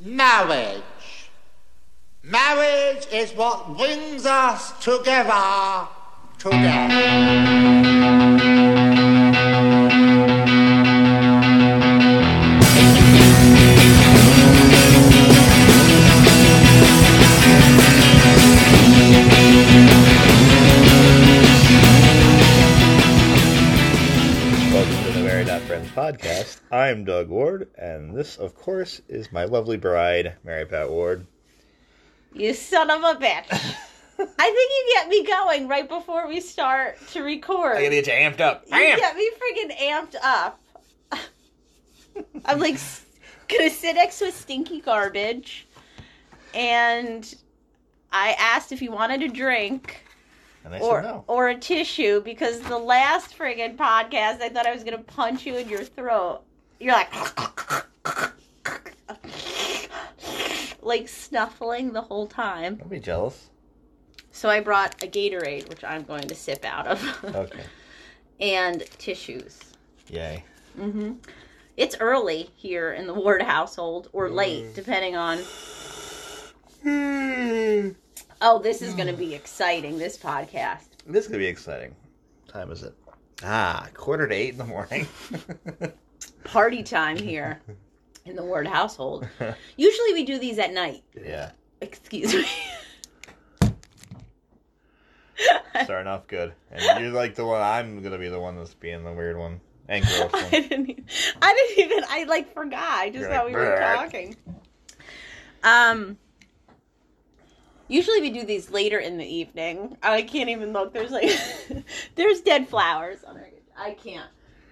marriage. Marriage is what brings us together today. I'm Doug Ward, and this, of course, is my lovely bride, Mary Pat Ward. You son of a bitch. I think you get me going right before we start to record. I gotta get you amped up. you get me freaking amped up. I'm like s- gonna sit next to a stinky garbage, and I asked if he wanted a drink And I or said no. or a tissue because the last friggin' podcast I thought I was gonna punch you in your throat. You're like like snuffling the whole time. Don't be jealous. So I brought a Gatorade, which I'm going to sip out of, Okay. and tissues. Yay. hmm It's early here in the Ward household, or Mm. late, depending on. Oh, this is going to be exciting. This podcast. This is gonna be exciting. What time is it? Ah, quarter to eight in the morning. Party time here in the Ward household. Usually we do these at night. yeah. Excuse me. Starting off good. And you're like the one, I'm gonna be the one that's being the weird one. And gross I didn't. Even, I didn't even. I like forgot. I just You're thought like, we were talking. Um. Usually we do these later in the evening. I can't even look. There's like, there's dead flowers on our. I can't.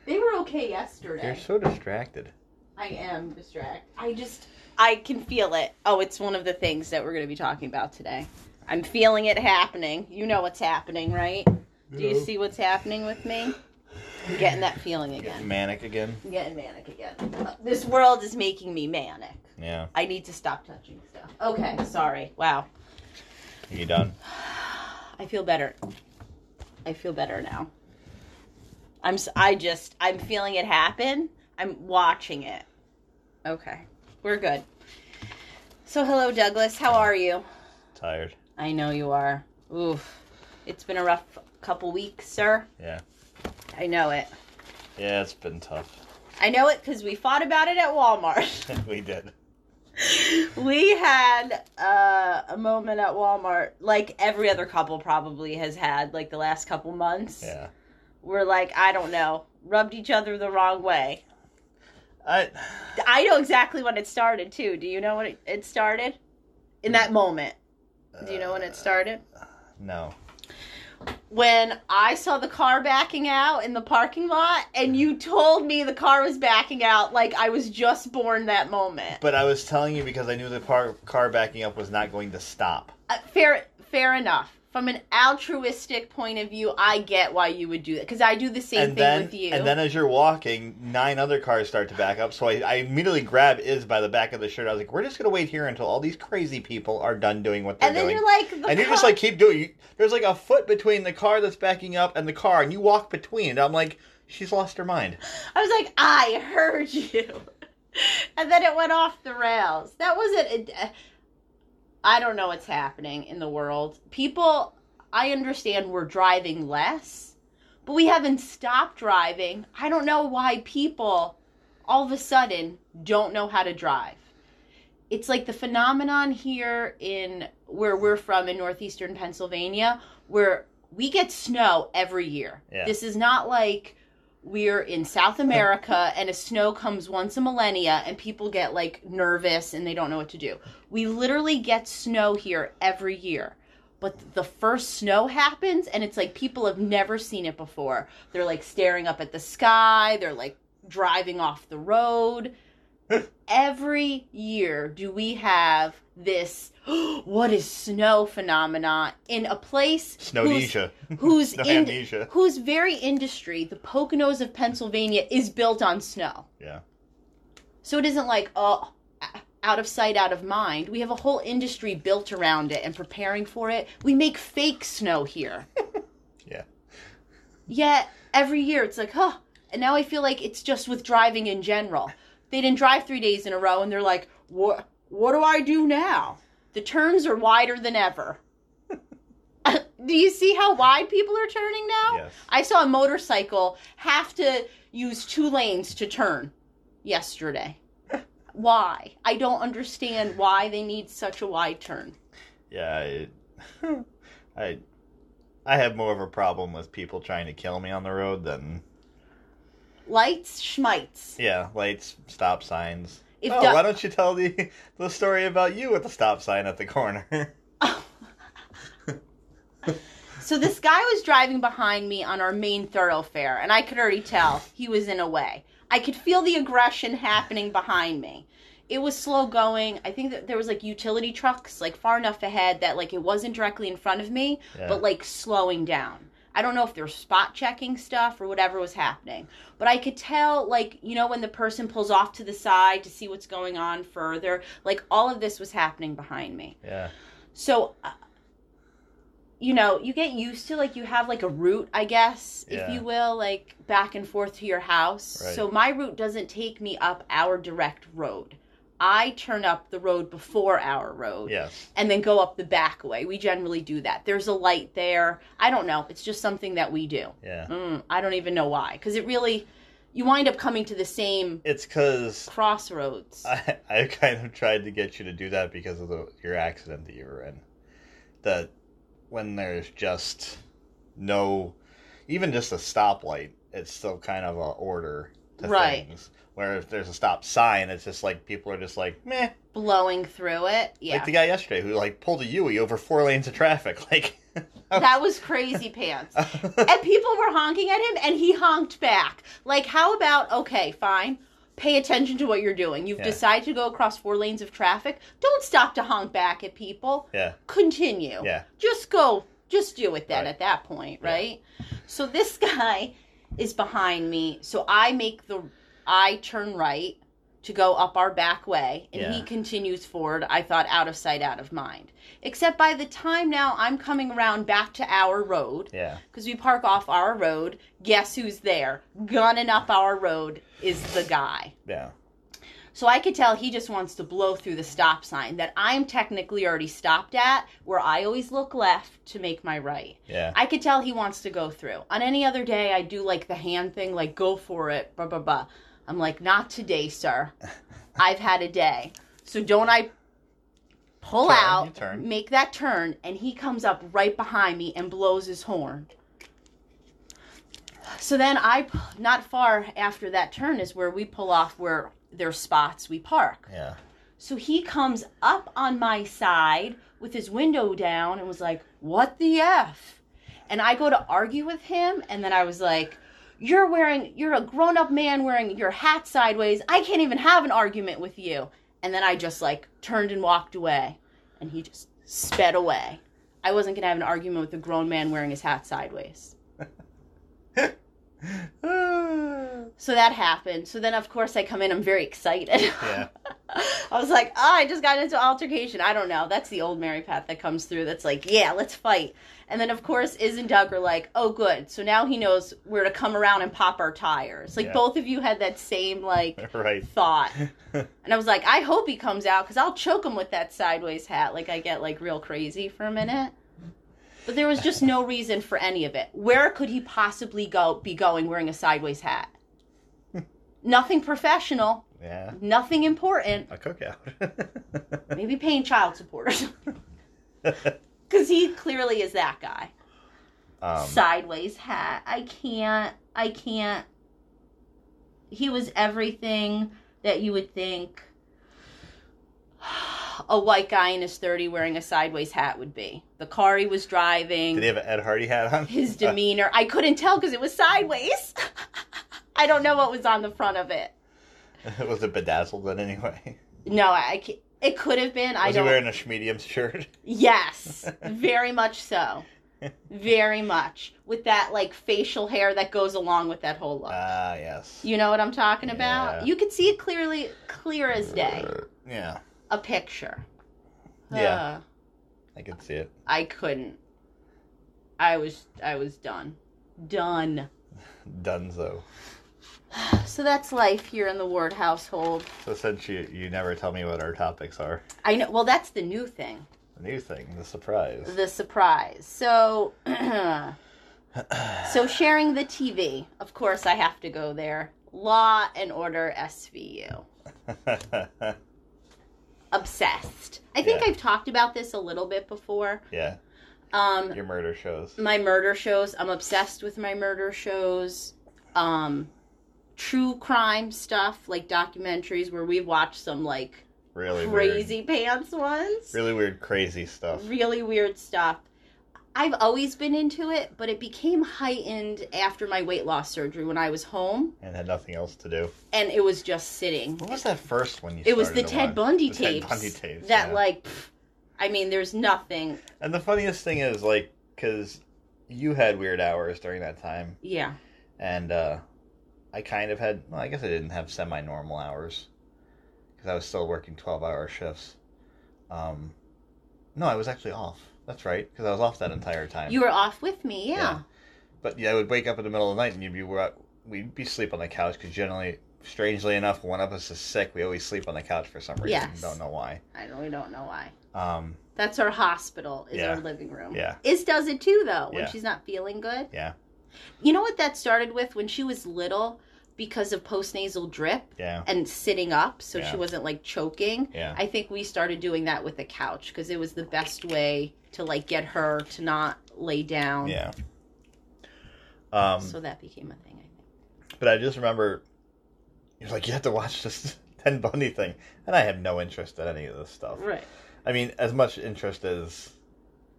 They were okay yesterday. You're so distracted. I am distracted. I just. I can feel it. Oh, it's one of the things that we're going to be talking about today. I'm feeling it happening. You know what's happening, right? Do you see what's happening with me? I'm getting that feeling again. Manic again? I'm getting manic again. Uh, this world is making me manic. Yeah. I need to stop touching stuff. Okay, sorry. Wow. Are you done? I feel better. I feel better now. I'm I just I'm feeling it happen. I'm watching it. Okay. We're good. So hello Douglas, how are you? Tired. I know you are. Oof. It's been a rough couple weeks, sir. Yeah. I know it. Yeah, it's been tough. I know it cuz we fought about it at Walmart. we did. we had uh, a moment at Walmart, like every other couple probably has had, like the last couple months. Yeah. We're like, I don't know, rubbed each other the wrong way. I I know exactly when it started too. Do you know when it, it started? In that moment. Do you know when it started? no. When I saw the car backing out in the parking lot, and you told me the car was backing out like I was just born that moment. But I was telling you because I knew the par- car backing up was not going to stop. Uh, fair fair enough from an altruistic point of view i get why you would do that because i do the same and thing then, with you and then as you're walking, nine other cars start to back up. So I, I immediately grab Iz by the back of the shirt. I was like, "We're just gonna wait here until all these crazy people are done doing what they're and then doing." you're like the and you just like keep doing. You, there's like a foot between the car that's backing up and the car, and you walk between. And I'm like, she's lost her mind. i was like i heard you and then it went off the rails that wasn't a, i don't know what's happening in the world people i understand we're driving less but we haven't stopped driving i don't know why people all of a sudden don't know how to drive it's like the phenomenon here in where we're from in northeastern Pennsylvania, where we get snow every year. Yeah. This is not like we're in South America and a snow comes once a millennia and people get like nervous and they don't know what to do. We literally get snow here every year. But the first snow happens and it's like people have never seen it before. They're like staring up at the sky, they're like driving off the road every year do we have this what is snow phenomena in a place Snownesia. whose, Snow in- whose very industry the poconos of pennsylvania is built on snow Yeah. so it isn't like oh out of sight out of mind we have a whole industry built around it and preparing for it we make fake snow here Yeah. Yet every year it's like, huh. And now I feel like it's just with driving in general. They didn't drive three days in a row, and they're like, what? What do I do now? The turns are wider than ever. do you see how wide people are turning now? Yes. I saw a motorcycle have to use two lanes to turn yesterday. Why? I don't understand why they need such a wide turn. Yeah, I, I, I have more of a problem with people trying to kill me on the road than Lights, schmites. yeah, lights, stop signs. If oh, why don't you tell the the story about you with the stop sign at the corner? So this guy was driving behind me on our main thoroughfare, and I could already tell he was in a way. I could feel the aggression happening behind me. It was slow going. I think that there was like utility trucks like far enough ahead that like it wasn't directly in front of me, Yeah. but like slowing down. I don't know if they're spot checking stuff or whatever was happening, but I could tell like you know when the person pulls off to the side to see what's going on further, like all of this was happening behind me. yeah, So, uh, you know, you get used to like you have like a route, I guess, Yeah. if you will, like back and forth to your house. Right. So my route doesn't take me up our direct road. I turn up the road before our road yes, and then go up the back way. We generally do that. There's a light there. I don't know. It's just something that we do. yeah. Mm, I don't even know why. Because it really, you wind up coming to the same It's because crossroads. I I kind of tried to get you to do that because of the your accident that you were in. That when there's just no, even just a stoplight, it's still kind of a order to Right. things. Where if there's a stop sign, it's just like people are just like meh. blowing through it. Yeah. Like the guy yesterday who like pulled a Yui over four lanes of traffic. Like that was crazy pants. and people were honking at him and he honked back. Like, how about, okay, fine, pay attention to what you're doing. You've Yeah. decided to go across four lanes of traffic. Don't stop to honk back at people. yeah, Continue. yeah, Just go, just do it then Right. at that point, Yeah. right? So this guy is behind me. So I make the, I turn right to go up our back way and he continues forward i thought out of sight out of mind except by the time now i'm coming around back to our road yeah, because we park off our road. Guess who's there? Gunning up our road is the guy. yeah, So I could tell he just wants to blow through the stop sign that I'm technically already stopped at, where I always look left to make my right. yeah. I could tell he wants to go through. On any other day, I do like the hand thing, like go for it, blah, blah, blah. I'm like, not today, sir. I've had a day. So don't I pull Turn, out, make that turn, and he comes up right behind me and blows his horn. So then I, not far after that turn is where we pull off where there's spots we park. yeah. So he comes up on my side with his window down and was like, What the F? And I go to argue with him, and then I was like, You're wearing, you're a grown up man wearing your hat sideways. I can't even have an argument with you. And then I just like turned and walked away, and he just sped away. I wasn't gonna have an argument with a grown man wearing his hat sideways. So that happened. So then, of course, I come in. I'm very excited. Yeah. I was like, oh, I just got into altercation. I don't know. That's the old Mary Pat that comes through. That's like, yeah, let's fight. And then, of course, Iz and Doug are like, oh, good. So now he knows where to come around and pop our tires. Like Yeah. both of you had that same like right. thought. And I was like, I hope he comes out because I'll choke him with that sideways hat. Like I get like real crazy for a minute. But there was just no reason for any of it. Where could he possibly go be going wearing a sideways hat? Nothing professional, Yeah. nothing important. A cookout. Maybe paying child support or something. Because he clearly is that guy. um, Sideways hat. I can't. I can't. He was everything that you would think a white guy in his 30 wearing a sideways hat would be. The car he was driving, did he have an Ed Hardy hat on? his demeanor. I couldn't tell because it was sideways. I don't know what was on the front of it. was it bedazzled then anyway? No, I can't. It could have been. I Was he don't. wearing a Schmedium shirt? Yes, very much so. Very much. With that like facial hair that goes along with that whole look. Ah, yes. you know what I'm talking about? Yeah. You could see it clearly clear as day. Yeah, A picture. Yeah. Uh, I could see it. I couldn't. I was I was done. Done. Dunzo. So that's life here in the Ward household. So since you you never tell me what our topics are, I know. Well, that's the new thing, the new thing, the surprise. the surprise. So, so sharing the TV. Of course, I have to go there. Law and Order SVU. Obsessed. I think Yeah. I've talked about this a little bit before. yeah, Um, your murder shows. my murder shows. I'm obsessed with my murder shows. Um, true crime stuff like documentaries where we've watched some like Really crazy pants ones. really weird, crazy stuff. really weird stuff. I've always been into it, but it became heightened after my weight loss surgery when I was home And had nothing else to do. and it was just sitting. What was that first one you? It was the Ted? Bundy The tapes. Ted Bundy tapes. that yeah. like pff, I mean there's nothing. And the funniest thing is like, because you had weird hours during that time, Yeah. and uh, I kind of had. Well, I guess I didn't have semi-normal hours because I was still working twelve-hour shifts. Um, no, I was actually off. That's right, because I was off that entire time. You were off with me, yeah. Yeah. But yeah, I would wake up in the middle of the night and you'd be we'd be sleep on the couch because generally, strangely enough, one of us is sick, we always sleep on the couch for some reason. Yes. Don't know why. I don't, we don't know why. Um, That's our hospital, is Yeah. our living room. Yeah. Is does it too though, when Yeah. she's not feeling good. yeah, You know what that started with when she was little because of postnasal drip yeah, and sitting up so Yeah. she wasn't like choking. yeah. I think we started doing that with the couch because it was the best way to like get her to not lay down. yeah. Um, So that became a thing, I think. but I just remember you're like you have to watch this Ted Bundy thing, and I have no interest in any of this stuff. Right. I mean, as much interest as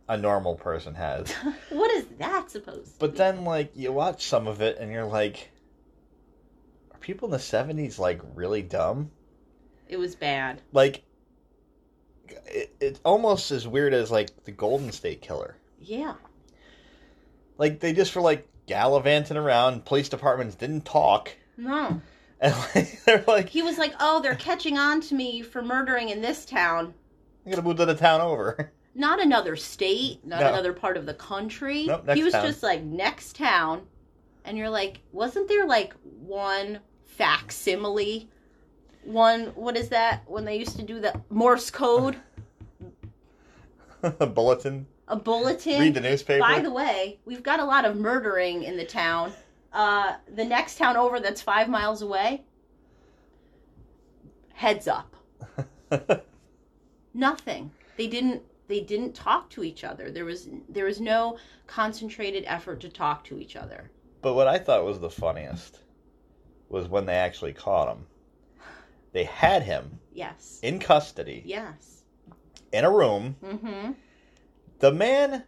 a normal person has. what is that supposed to But then, like, you watch some of it, and you're like, are people in the '70s like really dumb? it was bad. Like, it, it's almost as weird as like the Golden State Killer. Yeah. Like, they just were like gallivanting around. Police departments didn't talk, No. and like, they're like, He was like, "Oh, they're catching on to me for murdering in this town." "I'm gonna move to the town over." Not another state, not No. another part of the country. Nope, he was town. just like next town. And you're like, wasn't there like one facsimile? One what is that when they used to do the Morse code? a bulletin. A bulletin? Read the newspaper. By the way, we've got a lot of murdering in the town. Uh, the next town over that's five miles away. Heads up. Nothing. They didn't. They didn't talk to each other. There was there was no concentrated effort to talk to each other. but what I thought was the funniest was when they actually caught him. They had him Yes. in custody Yes. in a room. Mm-hmm. The man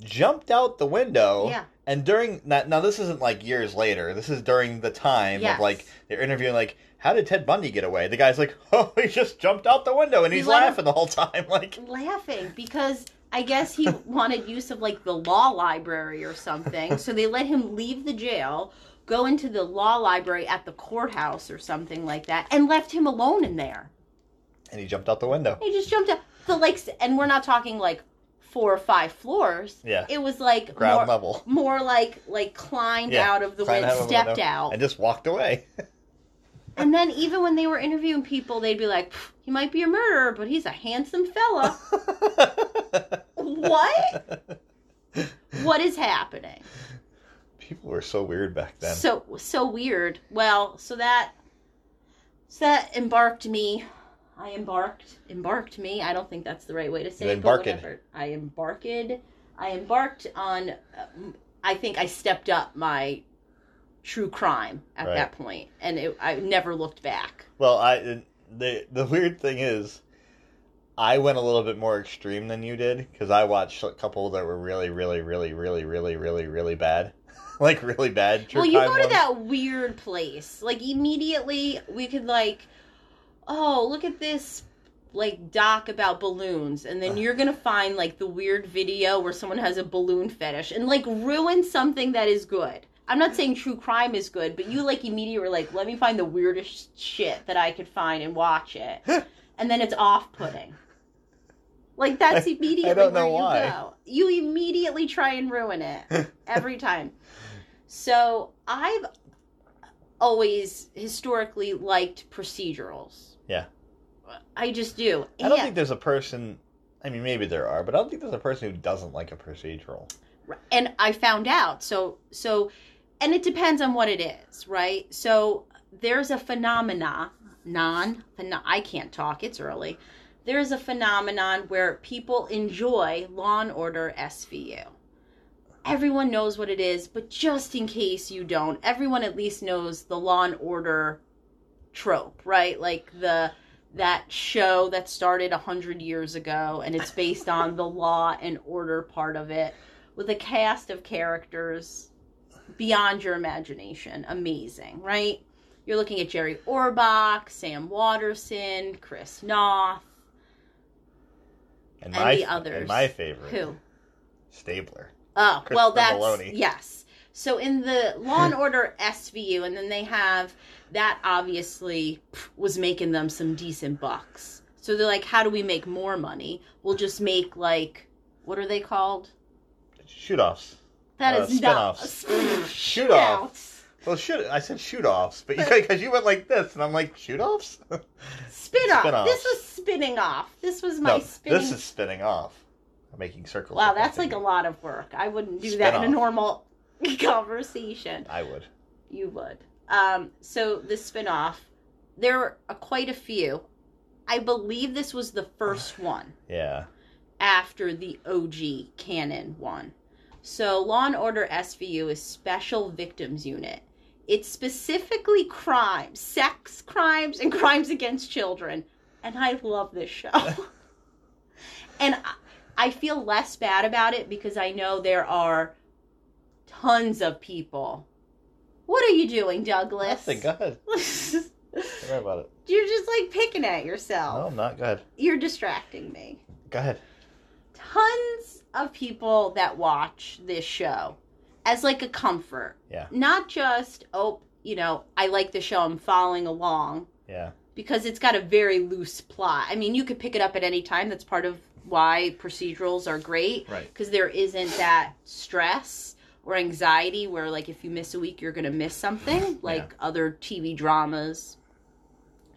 jumped out the window. Yeah. And during that, now this isn't like years later. This is during the time Yes. of like they're interviewing like how did Ted Bundy get away? The guy's like, oh, he just jumped out the window and He he's laughing the whole time. Like, Laughing because I guess he wanted use of like the law library or something. So they let him leave the jail, go into the law library at the courthouse or something like that, and left him alone in there. and he jumped out the window. He just jumped out. The like, and we're not talking like four or five floors. Yeah. It was like Ground more, level. more like like climbed Yeah, out of the climbed wind, out stepped window out. and just walked away. And then even when they were interviewing people, they'd be like, "He might be a murderer, but he's a handsome fella." what? What is happening? People were so weird back then. So so weird. Well, so that so that embarked me. I embarked embarked me. I don't think that's the right way to say You it. embarked. I embarked. I embarked on. I think I stepped up my true crime at Right. that point, and it, I never looked back. Well, I the the weird thing is, I went a little bit more extreme than you did because I watched a couple that were really, really, really, really, really, really, really bad, like really bad. True well, you go to that weird place. Like immediately, we could like, oh, look at this like doc about balloons, and then you're gonna find like the weird video where someone has a balloon fetish and like ruin something that is good. I'm not saying true crime is good, but you like immediately were like, let me find the weirdest shit that I could find and watch it, and then it's off-putting. Like that's I- I immediately don't where you why. go. You immediately try and ruin it every time. So I've always historically liked procedurals. Yeah. I just do. I don't And- think there's a person. I mean, maybe there are, but I don't think there's a person who doesn't like a procedural. and I found out. So so and it depends on what it is, right? So there's a phenomena, non I can't talk, it's early. There's a phenomenon where people enjoy Law and Order SVU. Everyone knows what it is, but just in case you don't, everyone at least knows the Law and Order trope, right? Like the that show that started a hundred years ago, and it's based on the law and order part of it, with a cast of characters beyond your imagination. Amazing, right? You're looking at Jerry Orbach, Sam Waterston, Chris Noth, And, And my the and my favorite, who? Stabler. Oh, well, that's Meloni. yes. So in the Law and Order SVU, and then they have that obviously was making them some decent bucks. So they're like, how do we make more money? We'll just make like, what are they called? Shoot offs. That Uh, is spin-offs. Shoot off. Well, shoot. I said shoot offs, but because you went like this, and I'm like shoot offs. Spin off. This was spinning off. This was my no, spinning. this is spinning off. Making circles. wow, that's like a lot of work. I wouldn't do that in a normal conversation. I would. You would. Um, so the spin-off, there are quite a few. I believe this was the first one Yeah. after the OG canon one. So Law and Order SVU is Special Victims Unit. It's specifically crimes, sex crimes, and crimes against children. And I love this show. and I- feel less bad about it because I know there are tons of people. What are you doing, Douglas? Nothing. Go ahead. Don't worry about it. You're just like picking at No, yourself. I'm not. Go ahead. You're distracting me. Go ahead. Tons of people that watch this show as like a comfort. Yeah. Not just, oh, you know, I like the show, I'm following along Yeah. because it's got a very loose plot. I mean, you could pick it up at any time. That's part of why procedurals are great Right. because there isn't that stress or anxiety where like if you miss a week you're going to miss something. Like other TV dramas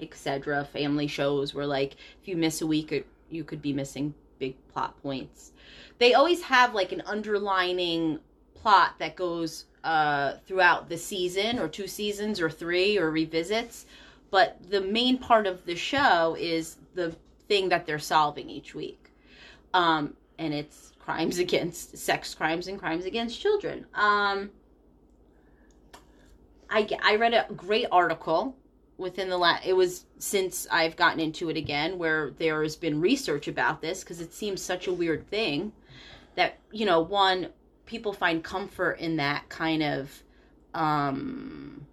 etc family shows where like if you miss a week it, you could be missing big plot points. They always have like an underlining plot that goes uh throughout the season or two seasons or three or revisits but the main part of the show is the thing that they're solving each week um, and it's crimes against sex crimes and crimes against children. Um, I I read a great article within the last. It was since I've gotten into it again, where there has been research about this because it seems such a weird thing that you know one people find comfort in that kind of um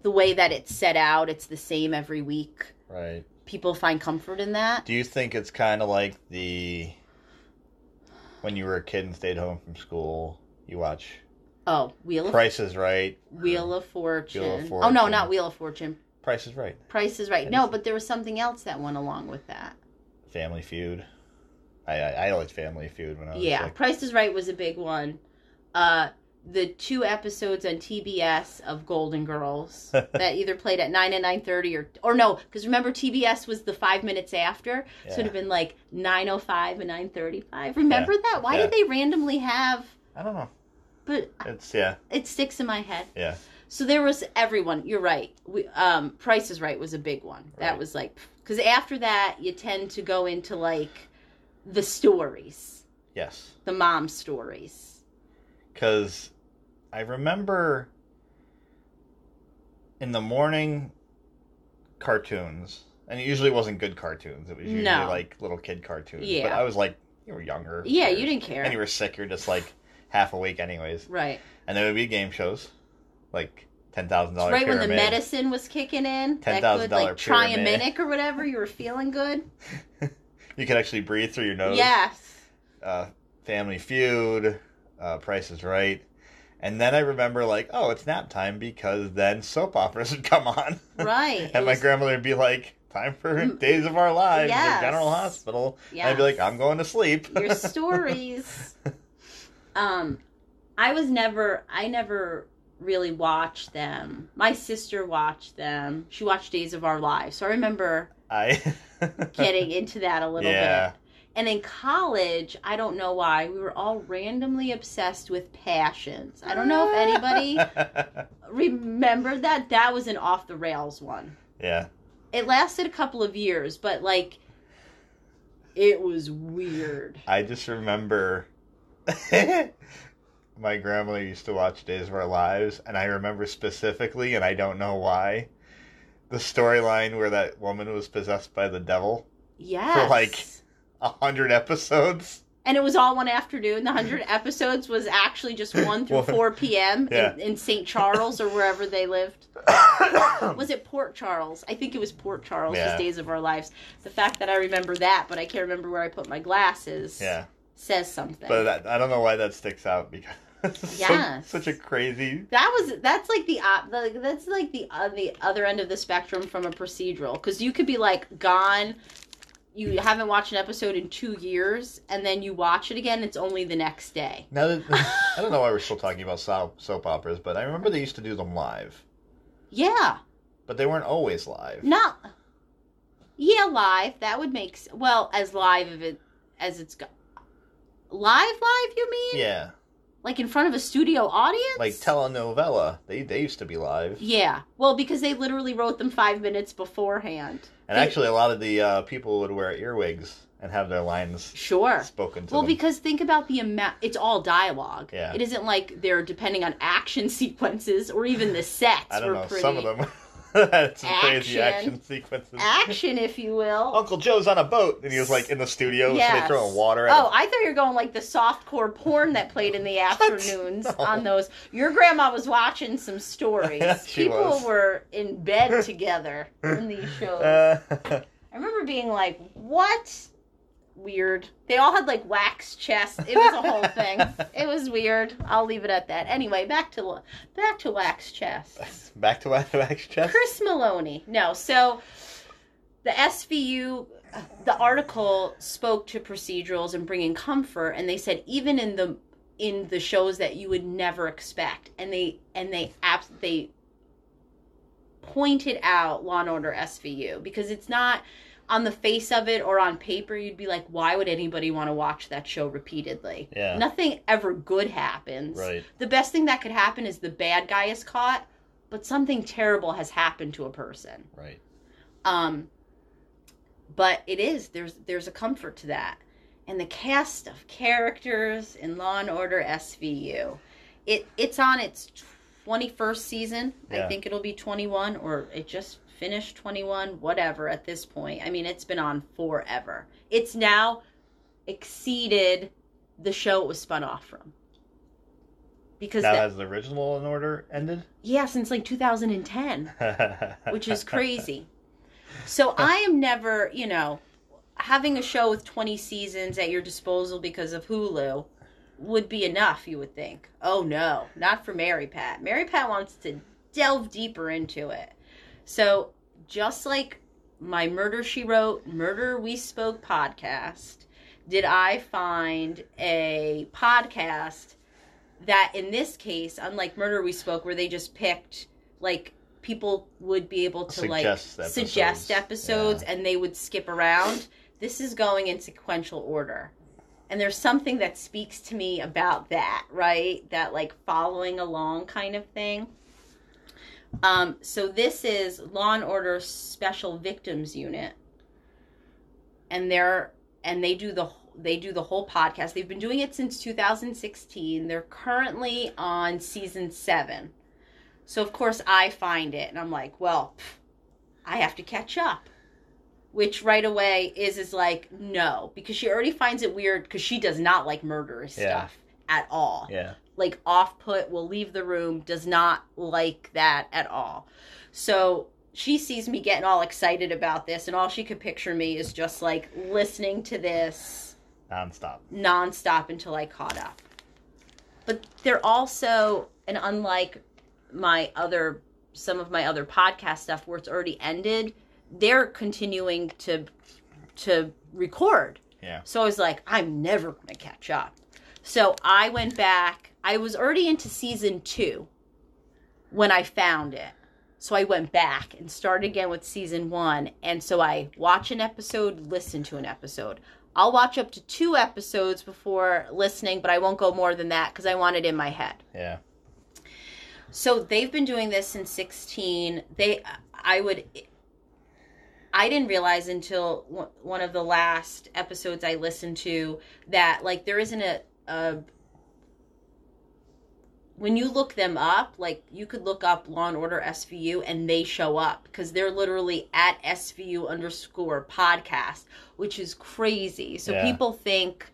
the way that it's set out it's the same every week Right. People find comfort in that. Do you think it's kind of like the when you were a kid and stayed home from school, you watch Oh, Wheel of Price is Right? Wheel of Fortune. Wheel of Oh no, not Wheel of Fortune. Price is Right. Price is Right. No, but there was something else that went along with that. Family Feud. I I, I liked Family Feud when I was Yeah, like, Price is Right was a big one. Uh, the two episodes on TBS of Golden Girls that either played at nine and nine thirty or or no, because remember TBS was the five minutes after, so it'd have been like nine oh five and nine thirty five. Remember that? Why Yeah. did they randomly have? I don't know. But It's yeah, it sticks in my head. yeah. So there was everyone. You're right. We, um, Price is Right was a big one. That was like because after that you tend to go into like the stories, Yes. the mom stories. Because I remember in the morning cartoons, and it usually wasn't good cartoons. It was usually No. like little kid cartoons. Yeah. But I was like, you were younger. Yeah, You're- didn't care. And you were sick. You're just like half awake, anyways. Right. And there would be game shows, like ten thousand dollars. right when the medicine was kicking in. that $10,000 good, like pyramid. Triaminic or whatever. You were feeling good. You could actually breathe through your nose. Yes. uh, Family Feud, uh, Price is Right. And then I remember, like, oh, it's nap time because then soap operas would come on. Right. And my grandmother would be like, time for Mm. Days of Our Lives Yes. at General Hospital. And I'd be like, I'm going to sleep. your stories. um, I was never, I never really watched them. My sister watched them. She watched Days of Our Lives. So I remember I getting into that a little Yeah. bit. And in college, I don't know why, we were all randomly obsessed with passions. I don't know if anybody remembered that. That was an off the rails one. yeah. It lasted a couple of years, but like it was weird. I just remember my grandmother used to watch Days of Our Lives, and I remember specifically, and I don't know why, the storyline where that woman was possessed by the devil. Yes. like- A hundred episodes. and it was all one afternoon. The 100 episodes was actually just 1 through 4 p.m. Yeah. in, in St. Charles or wherever they lived. Was it Port Charles? I think it was Port Charles, Yeah. just Days of Our Lives. The fact that I remember that, but I can't remember where I put my glasses, yeah, says something. but that, I don't know why that sticks out because yeah so- such a crazy. that was that's like the op- the- that's like the uh, the other end of the spectrum from a procedural because you could be like gone you haven't watched an episode in two years and then you watch it again it's only the next day. Now that I don't know why we're still talking about soap, soap operas, but I remember they used to do them live, yeah. But they weren't always live. not yeah live that would make well as live of it as it's got live live you mean? Yeah, like in front of a studio audience? Like telenovela. They they used to be live, yeah. Well because they literally wrote them five minutes beforehand and They- actually a lot of the uh, people would wear earwigs and have their lines sure spoken to Well, them. because think about the amount, it's all dialogue. Yeah. It isn't like they're depending on action sequences or even the sets I don't know. pretty. Some of them had some crazy Action. action sequences. Action, if you will. Uncle Joe's on a boat, and he was like in the studio, so they throwing water at Oh, him. I thought you were going like the softcore porn that played in the afternoons No. on those. Your grandma was watching some stories. She People was. were in bed together in these shows. Uh, I remember being like, "What?" Weird. They all had like wax chests. It was a whole thing. It was weird. I'll leave it at that. Anyway, back to back to wax chests. back to Wax Chest. Chris Meloni. No, so the SVU, the article spoke to procedurals and bringing comfort, and they said even in the in the shows that you would never expect, and they and they abs- they pointed out Law and Order SVU because it's not on the face of it or on paper you'd be like why would anybody want to watch that show repeatedly Yeah. nothing ever good happens Right. the best thing that could happen is the bad guy is caught but something terrible has happened to a person Right. um but it is there's there's a comfort to that and the cast of characters in law and order svu it it's on its 21st season i think it'll be 21 or it just finished 21 whatever at this point i mean it's been on forever it's now exceeded the show it was spun off from because Now that, has the original in Order ended? yeah since like 2010 which is crazy. So I am never, you know, having a show with 20 seasons at your disposal because of Hulu would be enough, you would think. Oh no, not for Mary Pat. Mary Pat wants to delve deeper into it. So just like my Murder She Wrote, Murder We Spoke podcast, did I find a podcast that in this case, unlike Murder We Spoke, where they just picked like people would be able to like Suggest episodes. suggest episodes and they would skip around. This is going in sequential order. And there's something that speaks to me about that, right? That like following along kind of thing. Um, so this is Law and Order Special Victims Unit, and they're and they do the they do the whole podcast. They've been doing it since 2016. They're currently on season seven. So of course I find it, and I'm like, well, I have to catch up. Which right away is is like no, because she already finds it weird because she does not like murderous Yeah. stuff at all yeah. Like off put, will leave the room, does not like that at all. So she sees me getting all excited about this, and all she could picture me is just like listening to this Nonstop. nonstop until I caught up. But they're also, and unlike my other, some of my other podcast stuff where it's already ended, they're continuing to to record. Yeah. So I was like, I'm never going to catch up. So I went back. I was already into season two. when I found it. So I went back and started again with season one. And so I watch an episode, listen to an episode. I'll watch up to two episodes before listening, but I won't go more than that because I want it in my head. Yeah. So they've been doing this since 16. They, I would, I didn't realize until one- one of the last episodes I listened to that like there isn't a, a when you look them up, like you could look up Law and Order SVU and they show up because they're literally at SVU underscore podcast, which is crazy. So Yeah. people think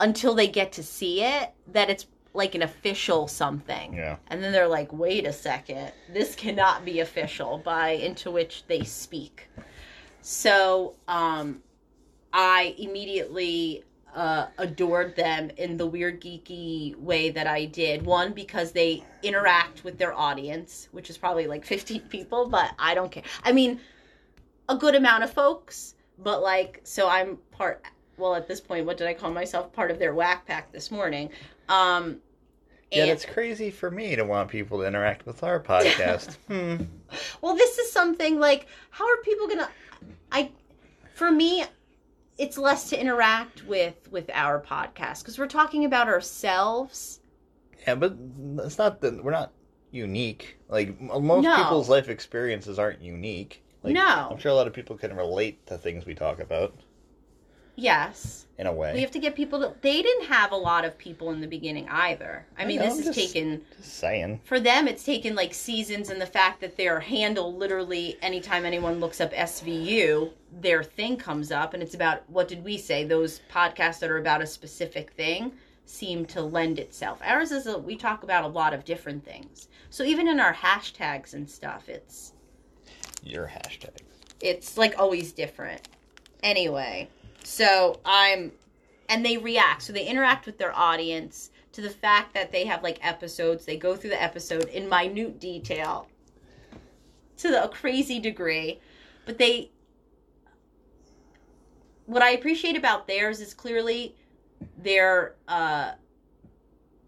until they get to see it that it's like an official something. Yeah. And then they're like, wait a second, this cannot be official by into which they speak. So um, I immediately uh, adored them in the weird geeky way that I did. One, because they interact with their audience, which is probably like 15 people, but I don't care. I mean, a good amount of folks, but like, so I'm part. Well, at this point, what did I call myself? Part of their whack pack this morning. Um, Yet and- it's crazy for me to want people to interact with our podcast. hmm. Well, this is something like how are people gonna? I, for me, it's less to interact with with our podcast because we're talking about ourselves. Yeah, but it's not that we're not unique. Like most No. people's life experiences aren't unique. Like, No. I'm sure a lot of people can relate to things we talk about Yes, in a way. we have to get people to. They didn't have a lot of people in the beginning either. I I mean, know, this just- taken Just saying. for them. It's taken like seasons, and the fact that their handle literally anytime anyone looks up SVU, their thing comes up, and it's about what did we say? Those podcasts that are about a specific thing seem to lend itself. Ours is a, we talk about a lot of different things. So even in our hashtags and stuff, it's Your hashtag. it's like always different. Anyway, so I'm and they react. So they interact with their audience to the fact that they have like episodes. They go through the episode in minute detail to the, a crazy degree. But they what I appreciate about theirs is clearly they're uh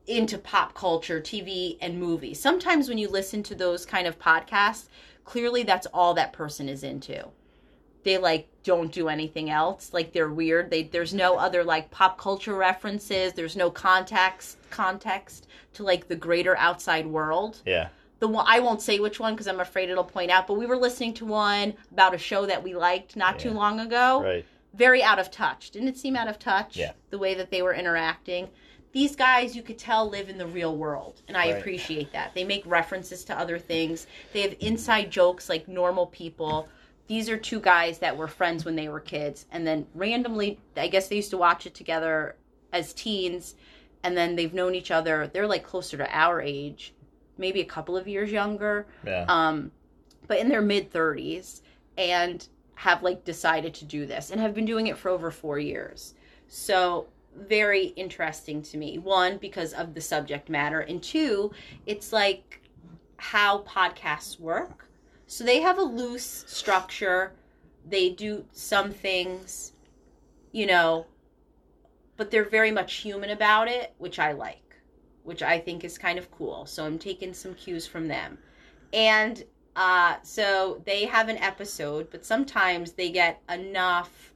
into pop culture, TV, and movies. Sometimes when you listen to those kind of podcasts, clearly that's all that person is into. They like don't do anything else. Like they're weird. They there's no other like pop culture references. There's no context context to like the greater outside world. Yeah. The one I won't say which one because I'm afraid it'll point out. But we were listening to one about a show that we liked not too long ago Right. very out of touch. Didn't it seem out of touch? Yeah. The way that they were interacting. These guys, you could tell, live in the real world, and I Right. appreciate that. They make references to other things. They have inside jokes like normal people. These are two guys that were friends when they were kids, and then randomly, I guess they used to watch it together as teens, and then they've known each other. They're like closer to our age, maybe a couple of years younger Yeah. um, but in their mid 30s and have like decided to do this and have been doing it for over four years. So very interesting to me. One, because of the subject matter, and two, it's like how podcasts work. So they have a loose structure. They do some things, you know, but they're very much human about it, which I like, which I think is kind of cool. So I'm taking some cues from them. And uh, so they have an episode, but sometimes they get enough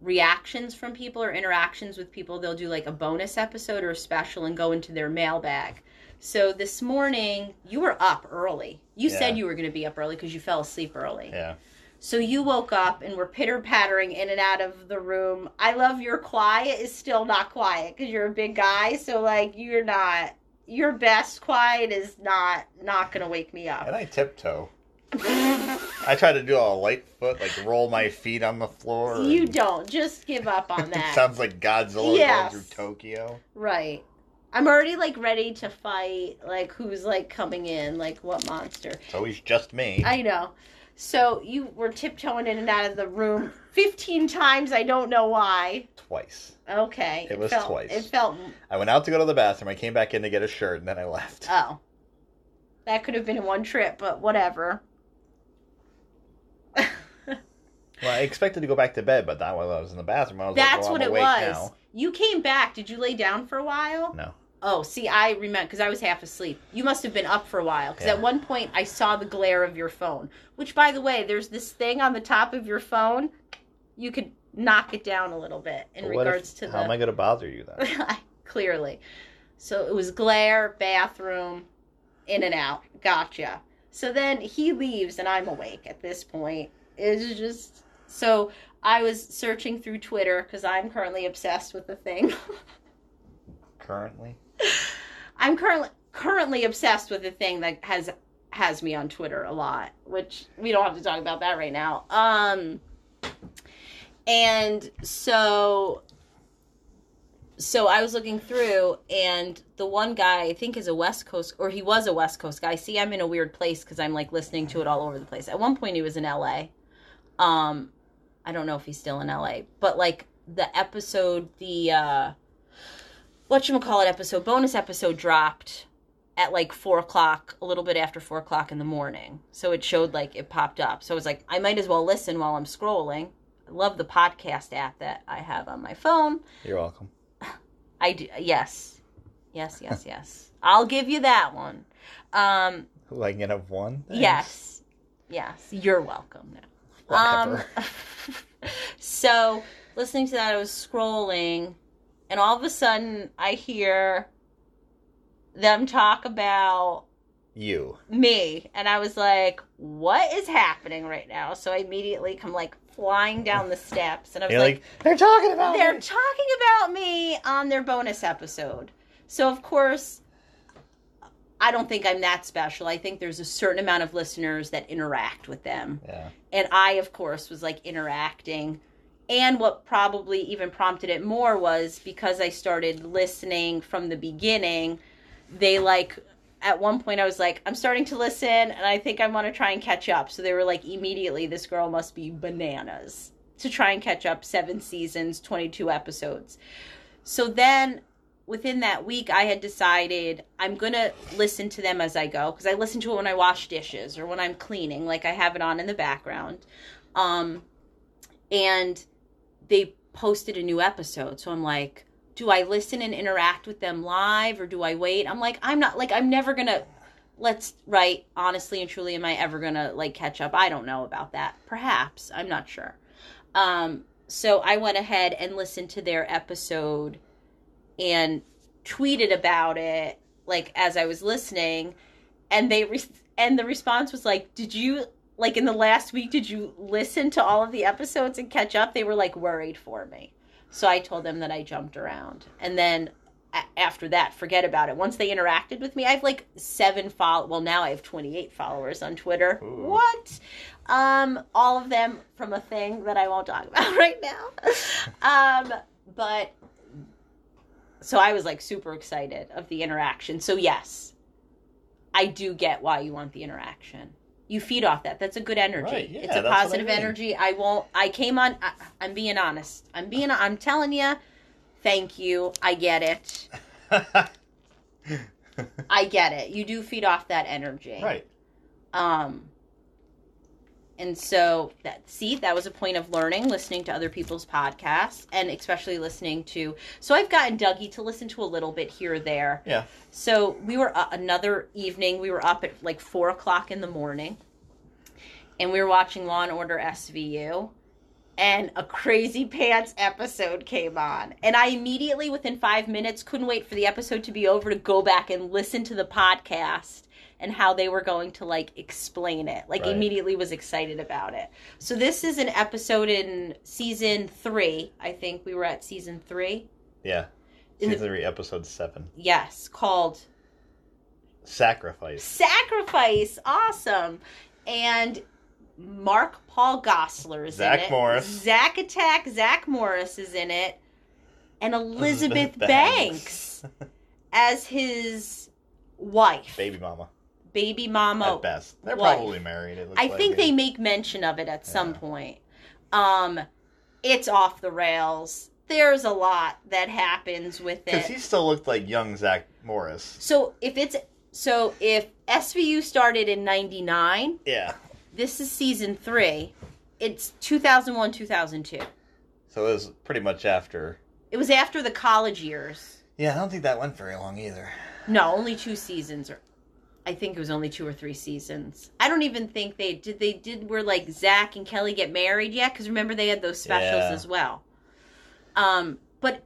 reactions from people or interactions with people. They'll do like a bonus episode or a special and go into their mailbag. So this morning, you were up early. You Yeah. said you were going to be up early because you fell asleep early. yeah. So you woke up and were pitter pattering in and out of the room. I love your quiet is still not quiet because you're a big guy. So like you're not your best quiet is not not gonna wake me up. And. I tiptoe. I try to do a light foot, like roll my feet on the floor. you and- don't just give up on that. Sounds like Godzilla Yes. going through Tokyo. right. I'm already like ready to fight. Like who's like coming in? Like what monster? It's always just me. I know. So you were tiptoeing in and out of the room 15 times. I don't know why. Twice. Okay. It was felt, twice. It felt I went out to go to the bathroom. I came back in to get a shirt, and then I left. Oh. That could have been one trip, but whatever. Well, I expected to go back to bed, but not while I was in the bathroom. I was That's like, well, what it was. now. You came back. Did you lay down for a while? No. Oh, see, I remember because I was half asleep. You must have been up for a while because at one point I saw the glare of your phone. Which, by the way, there's this thing on the top of your phone. You could knock it down a little bit in what if- regards to how the. am I going to bother you then? Clearly, so it was glare, bathroom, in and out. Gotcha. So then he leaves, and I'm awake at this point. It's just so I was searching through Twitter because I'm currently obsessed with the thing. Currently, I'm currently currently obsessed with the thing that has has me on Twitter a lot, which we don't have to talk about that right now. Um and so so I was looking through and the one guy I think is a West Coast or he was a West Coast guy. See, I'm in a weird place cuz I'm like listening to it all over the place. At one point he was in LA. Um I don't know if he's still in LA, but like the episode the uh whatchamacallit episode, bonus episode dropped at like four o'clock, a little bit after four o'clock in the morning. So it showed like it popped up. So I was like, I might as well listen while I'm scrolling. I love the podcast app that I have on my phone. you're welcome. I do, yes, yes, yes, yes. I'll give you that one. Um, I can have one? Thanks. yes, yes. You're welcome now. Whatever. Um, so listening to that, I was scrolling, and all of a sudden I hear them talk about you. me, and I was like, "What is happening right now?" So I immediately come like flying down the steps, and I was like, like, they're talking about "They're me." talking about me on their bonus episode." So of course. I don't think I'm that special. I think there's a certain amount of listeners that interact with them Yeah. and I, of course, was like interacting. And what probably even prompted it more was because I started listening from the beginning. They like, at one point, I was like, I'm starting to listen and I think I want to try and catch up. So they were like, immediately, this girl must be bananas to try and catch up seven seasons, 22 episodes. So then within that week, I had decided I'm going to listen to them as I go because I listen to it when I wash dishes or when I'm cleaning. Like I have it on in the background. Um, and they posted a new episode. So I'm like, do I listen and interact with them live or do I wait? I'm like, I'm not, like, I'm never to. Let's right honestly and truly am I ever to like catch up? I don't know about that. Perhaps. I'm not sure. Um so I went ahead and listened to their episode and tweeted about it like as I was listening and they re- and the response was like did you like in the last week did you listen to all of the episodes and catch up? They were like worried for me. So I told them that I jumped around. And then a- after that forget about it. Once they interacted with me I have like 7 follow well now I have 28 followers on Twitter. Ooh. what? Um all of them from a thing that I won't talk about right now. Um but so I was like super excited of the interaction. So yes, I do get why you want the interaction. You feed off that. That's a good energy. Right, yeah, it's a what I positive mean. energy. I won't. I came on. I, I'm being honest. I'm being. I'm telling you. Thank you. I get it. I get it. You do feed off that energy. right. Um. And so that see that was a point of learning, listening to other people's podcasts, and especially listening to. So I've gotten Dougie to listen to a little bit here or there. Yeah. So we were uh, another evening. We were up at like four o'clock in the morning, and we were watching Law and Order SVU, and a Crazy Pants episode came on, and I immediately, within five minutes, couldn't wait for the episode to be over to go back and listen to the podcast and how they were going to like explain it. Like Right. immediately was excited about it. So this is an episode in season three. I think we were at season three. Yeah. In the- Season three, episode seven. Yes, called Sacrifice. Sacrifice. Awesome. And Mark Paul Gosselaar is Zach in it. Zach Morris. Zach Attack. Zach Morris is in it. And Elizabeth Banks. Banks as his wife, Baby mama. Baby mama. At best. They're wife. probably married. It looks I like think it. they make mention of it at some point. Um, it's off the rails. There's a lot that happens with it. Because he still looked like young Zach Morris. So if it's so if SVU started in '99, Yeah. this is season three. It's 2001, 2002. So it was pretty much after. It was after the college years. Yeah, I don't think that went very long either. No, only two seasons or I think it was only two or three seasons. I don't even think they did they did where like Zach and Kelly get married yet cuz remember they had those specials Yeah. as well. Um but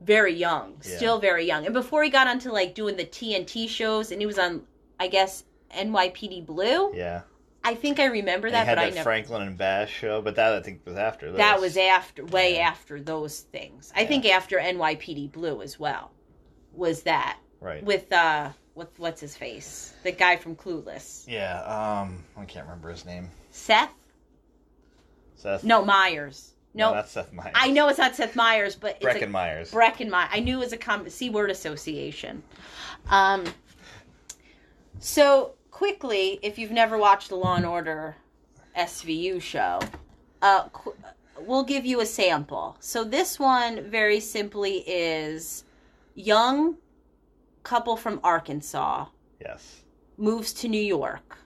very young, Yeah. still very young. And before he got onto like doing the TNT shows and he was on I guess NYPD Blue. Yeah. I think I remember that had but I that never Franklin and Bash show, but that I think was after this. That was after, way Yeah. after those things. I Yeah. think after NYPD Blue as well. Was that right. with uh, with what's his face, the guy from Clueless, Yeah. Um, I can't remember his name. Seth? Seth. No, Myers. No, that's Seth Meyers. I know it's not Seth Meyers, but it's Breckin a, Myers. Breckin Myers. I knew it was a com- C word association. Um. So quickly, if you've never watched the Law and Order SVU show, uh, qu- we'll give you a sample. So this one very simply is young couple from Arkansas yes. moves to New York.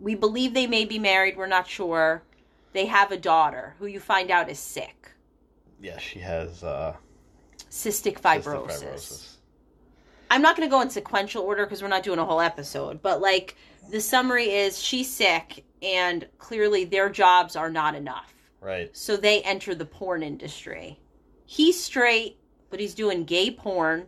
We believe they may be married, we're not sure. They have a daughter who you find out is sick. Yeah, she has uh, Cystic cystic fibrosis. fibrosis. I'm not going to go in sequential order because we're not doing a whole episode, but like the summary is she's sick and clearly their jobs are not enough. Right. So they enter the porn industry. He's straight, but he's doing gay porn.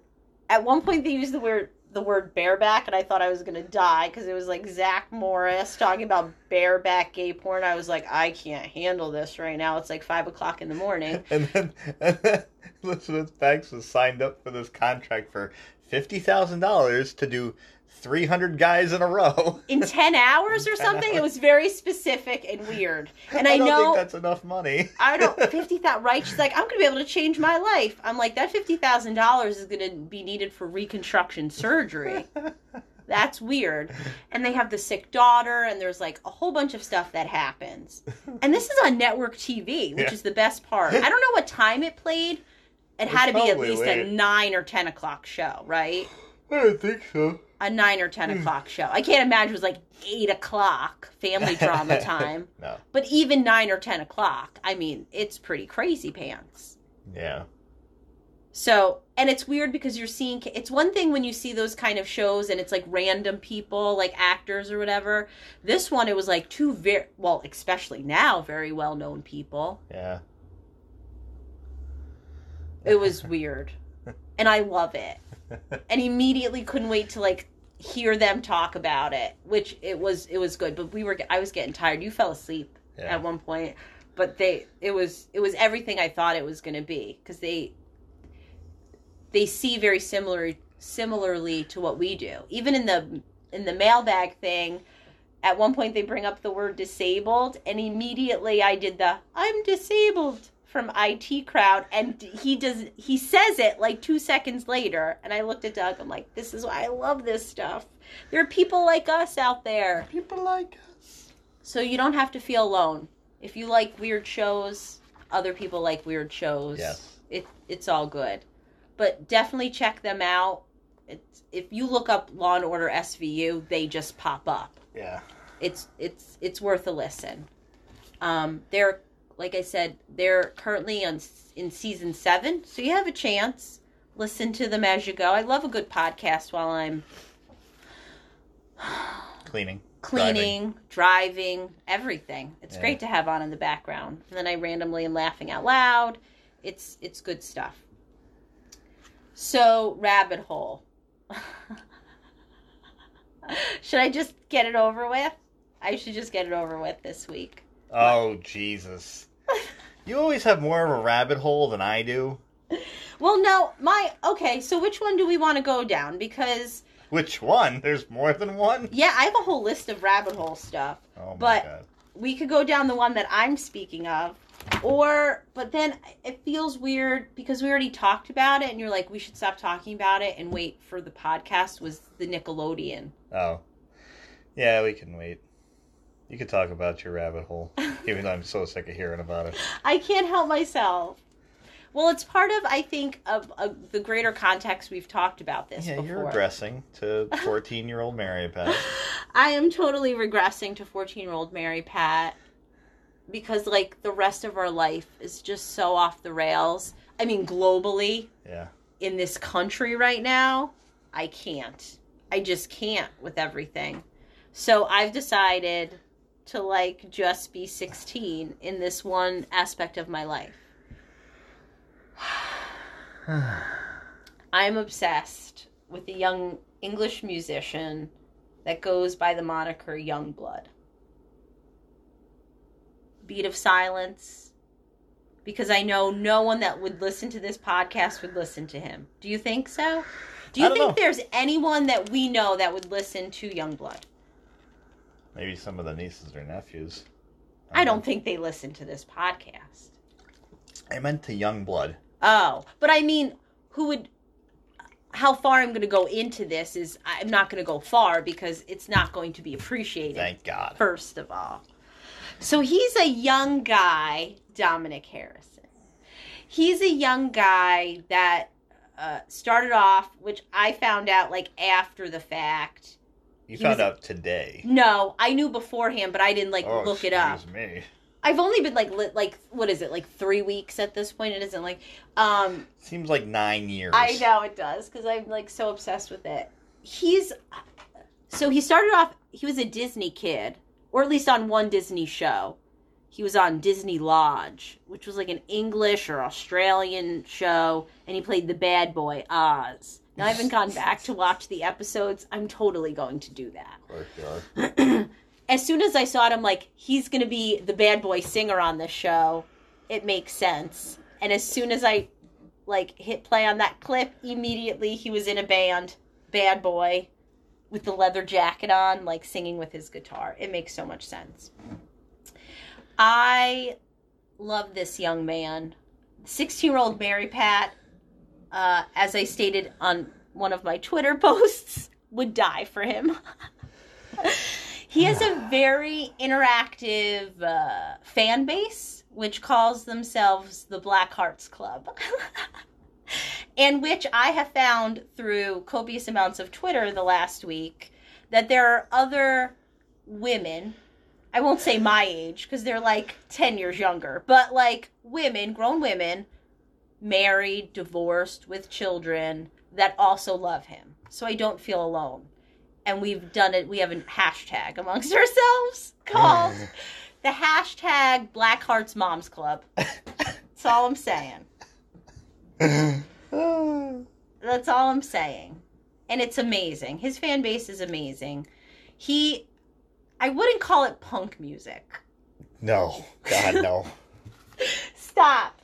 At one point, they used the word the word bareback, and I thought I was gonna die because it was like Zach Morris talking about bareback gay porn. I was like, I can't handle this right now. It's like five o'clock in the morning. And then, and then Elizabeth Banks was signed up for this contract for fifty thousand dollars to do three hundred guys in a row. In ten hours or 10 something, it was very specific and weird. And I, don't know think that's enough money. I don't fifty thousand right. She's like, I'm gonna be able to change my life. I'm like, that fifty thousand dollars is gonna be needed for reconstruction surgery. That's weird. And they have the sick daughter, and there's like a whole bunch of stuff that happens. And this is on network TV, which Yeah. is the best part. I don't know what time it played. It had to be at least a nine or ten o'clock show, right? I don't think so. A nine or ten o'clock show. I can't imagine it was like eight o'clock family drama time. No. But even nine or ten o'clock, I mean, it's pretty crazy pants. Yeah. So, and it's weird because you're seeing, it's one thing when you see those kind of shows and it's like random people, like actors or whatever. This one, it was like two very, well, especially now, very well known people. Yeah. It was weird. And I love it. And immediately couldn't wait to like hear them talk about it, which it was, it was good. But we were, I was getting tired. You fell asleep Yeah. at one point but they it was it was everything i thought it was going to be because they they see very similar similarly to what we do even in the in the mailbag thing at one point they bring up the word disabled and immediately i did the i'm disabled from it crowd and he does he says it like two seconds later and i looked at doug i'm like this is why i love this stuff there are people like us out there People like us. so you don't have to feel alone. If you like weird shows, other people like weird shows. Yes. It it's all good. But definitely check them out. It's, if you look up Law and Order SVU, they just pop up. Yeah. It's it's it's worth a listen. Um, they're like I said, they're currently on in season seven, so you have a chance. Listen to them as you go. I love a good podcast while I'm Cleaning. cleaning, driving, everything. It's Yeah. great to have on in the background. And then I randomly am laughing out loud. It's it's good stuff. So, rabbit hole. should I just get it over with? I should just get it over with this week. Oh Jesus! You always have more of a rabbit hole than I do. Well, no, my okay, so which one do we want to go down because Which one? There's more than one. yeah, I have a whole list of rabbit hole stuff. Oh my But- god. we could go down the one that I'm speaking of. Or, but then it feels weird because we already talked about it, and you're like, we should stop talking about it and wait for the podcast. Was the Nickelodeon? Oh. Yeah, we can wait. You could talk about your rabbit hole, even though I'm so sick of hearing about it. I can't help myself. Well, it's part of, I think, of, of the greater context we've talked about this Yeah, you're before. regressing to 14 year old Mary Pat. I am totally regressing to 14 year old Mary Pat because, like, the rest of our life is just so off the rails. I mean, globally, Yeah. in this country right now, I can't. I just can't with everything. So I've decided to like just be 16 in this one aspect of my life. I'm obsessed with a young English musician that goes by the moniker Yungblud. Beat of silence. Because I know no one that would listen to this podcast would listen to him. Do you think so? Do you think know. there's anyone that we know that would listen to Yungblud? Maybe some of the nieces or nephews. I don't think they listen to this podcast. I meant to Yungblud. Oh, but I mean, who would? How far I'm going to go into this is I'm not going to go far because it's not going to be appreciated. Thank God. First of all, so he's a young guy, Dominic Harrison. He's a young guy that uh, started off, which I found out like after the fact. You He found was- out today. No, I knew beforehand, but I didn't like oh, look it up. excuse me. I've only been like lit, like what is it like three weeks at this point? It isn't like um Seems like nine years. I know it does because I'm like so obsessed with it. He's so he started off. He was a Disney kid, or at least on one Disney show. He was on Disney Lodge, which was like an English or Australian show, and he played the bad boy Oz. Now I haven't gone back to watch the episodes. I'm totally going to do that Of course you are. as soon as I saw it, I'm like, he's gonna be the bad boy singer on this show. It makes sense. And as soon as I like hit play on that clip, immediately he was in a band, Bad Boy, with the leather jacket on, like singing with his guitar. It makes so much sense. I love this young man. 16 year old Mary Pat, uh, as I stated on one of my Twitter posts, would die for him. he has a very interactive uh, fan base, which calls themselves the Black Hearts Club. and which I have found through copious amounts of Twitter the last week that there are other women I won't say my age because they're like 10 years younger, but like women, grown women, married, divorced, with children that also love him. So I don't feel alone. And we've done it, we have a hashtag amongst ourselves called the hashtag Black Hearts Moms Club. That's all I'm saying. That's all I'm saying. And it's amazing. His fan base is amazing. He I wouldn't call it punk music. no. God, no. Stop.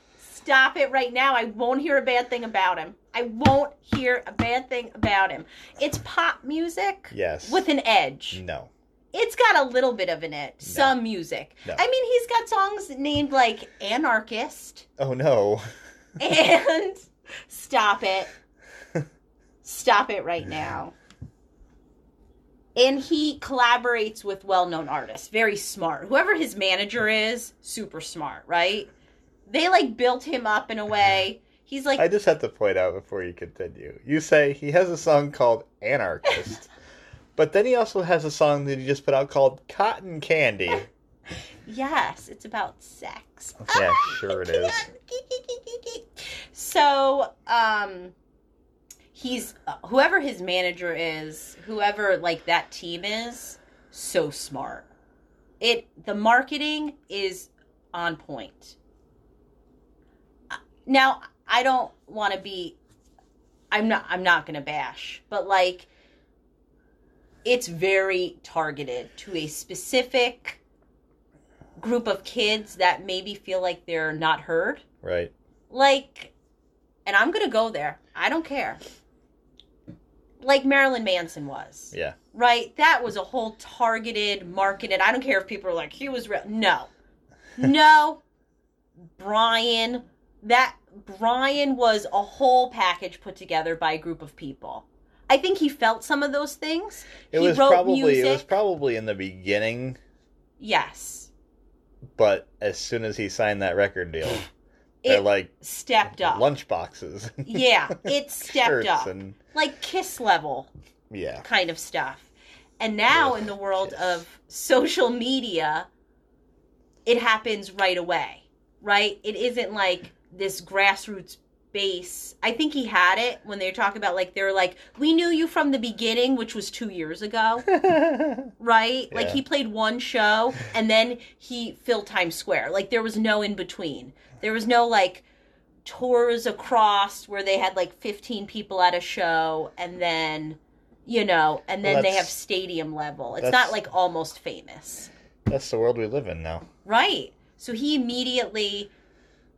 Stop it right now. I won't hear a bad thing about him. I won't hear a bad thing about him. It's pop music Yes. with an edge. No. It's got a little bit of an edge. Some music. No. I mean, he's got songs named like Anarchist Oh, no. and Stop It. Stop it right now. And he collaborates with well known artists. Very smart. Whoever his manager is, super smart, right? They like built him up in a way. He's like, I just have to point out before you continue. You say he has a song called Anarchist, but then he also has a song that he just put out called Cotton Candy. yes, it's about sex. Yeah, sure it is. So, um, he's uh, whoever his manager is, whoever like that team is, so smart. It the marketing is on point. Now, I don't want to be I'm not I'm not going to bash, but like it's very targeted to a specific group of kids that maybe feel like they're not heard. Right. Like, and I'm gonna go there. I don't care. Like Marilyn Manson was, Yeah. right? That was a whole targeted, marketed. I don't care if people are like, he was real. No, no, Brian. That Brian was a whole package put together by a group of people. I think he felt some of those things. It he was wrote probably music. it was probably in the beginning, yes, but as soon as he signed that record deal, they're it like stepped up. lunch boxes. Yeah, it stepped up, and like Kiss level. yeah. kind of stuff. And now in the world yes. of social media, it happens right away, right? It isn't like this grassroots base. I think he had it when they were talking about like they were like, we knew you from the beginning, which was two years ago, right? Like he played one show and then he filled Times Square. Like there was no in between. There was no like tours across where they had like 15 people at a show and then you know and then Well, they have stadium level it's not like almost famous That's the world we live in now. right so he immediately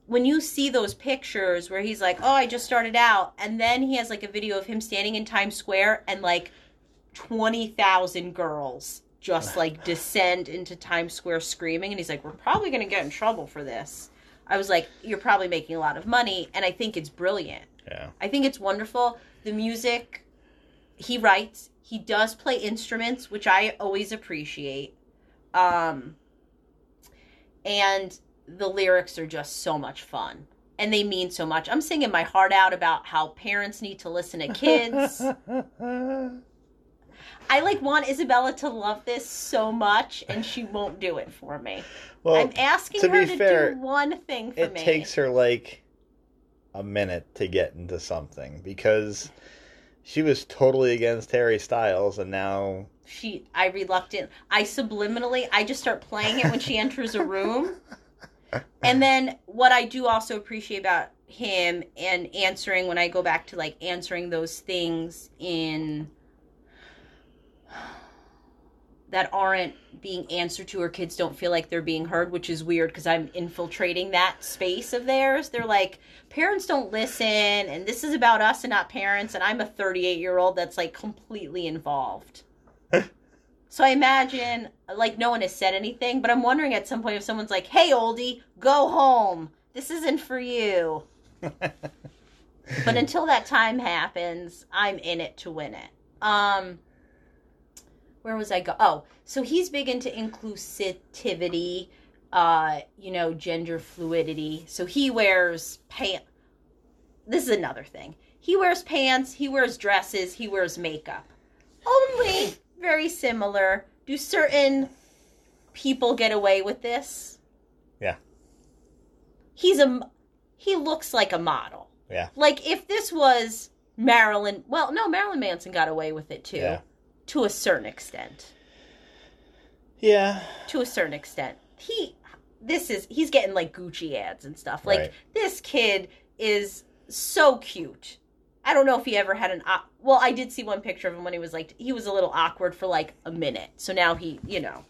when you see those pictures where he's like oh i just started out and then he has like a video of him standing in times square and like 20,000 girls just like descend into times square screaming and he's like we're probably going to get in trouble for this i was like you're probably making a lot of money and i think it's brilliant Yeah. I think it's wonderful. The music he writes, he does play instruments, which I always appreciate. Um and the lyrics are just so much fun. And they mean so much. I'm singing my heart out about how parents need to listen to kids. I like want Isabella to love this so much and she won't do it for me. well, I'm asking to her to fair, do one thing for it me. takes her like a minute to get into something because she was totally against Harry Styles, and now she I reluctant I subliminally I just start playing it when she enters a room. And then what I do also appreciate about him and answering when I go back to like answering those things in that aren't being answered to or kids don't feel like they're being heard, which is weird because I'm infiltrating that space of theirs. They're like, parents don't listen, and this is about us and not parents, and I'm a 38 year old that's like completely involved. so I imagine, like, no one has said anything, but I'm wondering at some point if someone's like, hey, oldie, go home. This isn't for you. but until that time happens, I'm in it to win it. Um, where was I go? Oh, so he's big into inclusivity, uh, you know, gender fluidity. So he wears pants. This is another thing. He wears pants, he wears dresses, he wears makeup. Only very similar. Do certain people get away with this? Yeah. He's a he looks like a model. Yeah. Like if this was Marilyn, well, no, Marilyn Manson got away with it too Yeah. to a certain extent. yeah, To a certain extent. He this is he's getting like Gucci ads and stuff. Like Right. this kid is so cute. I don't know if he ever had an well, I did see one picture of him when he was like he was a little awkward for like a minute. So now he, you know.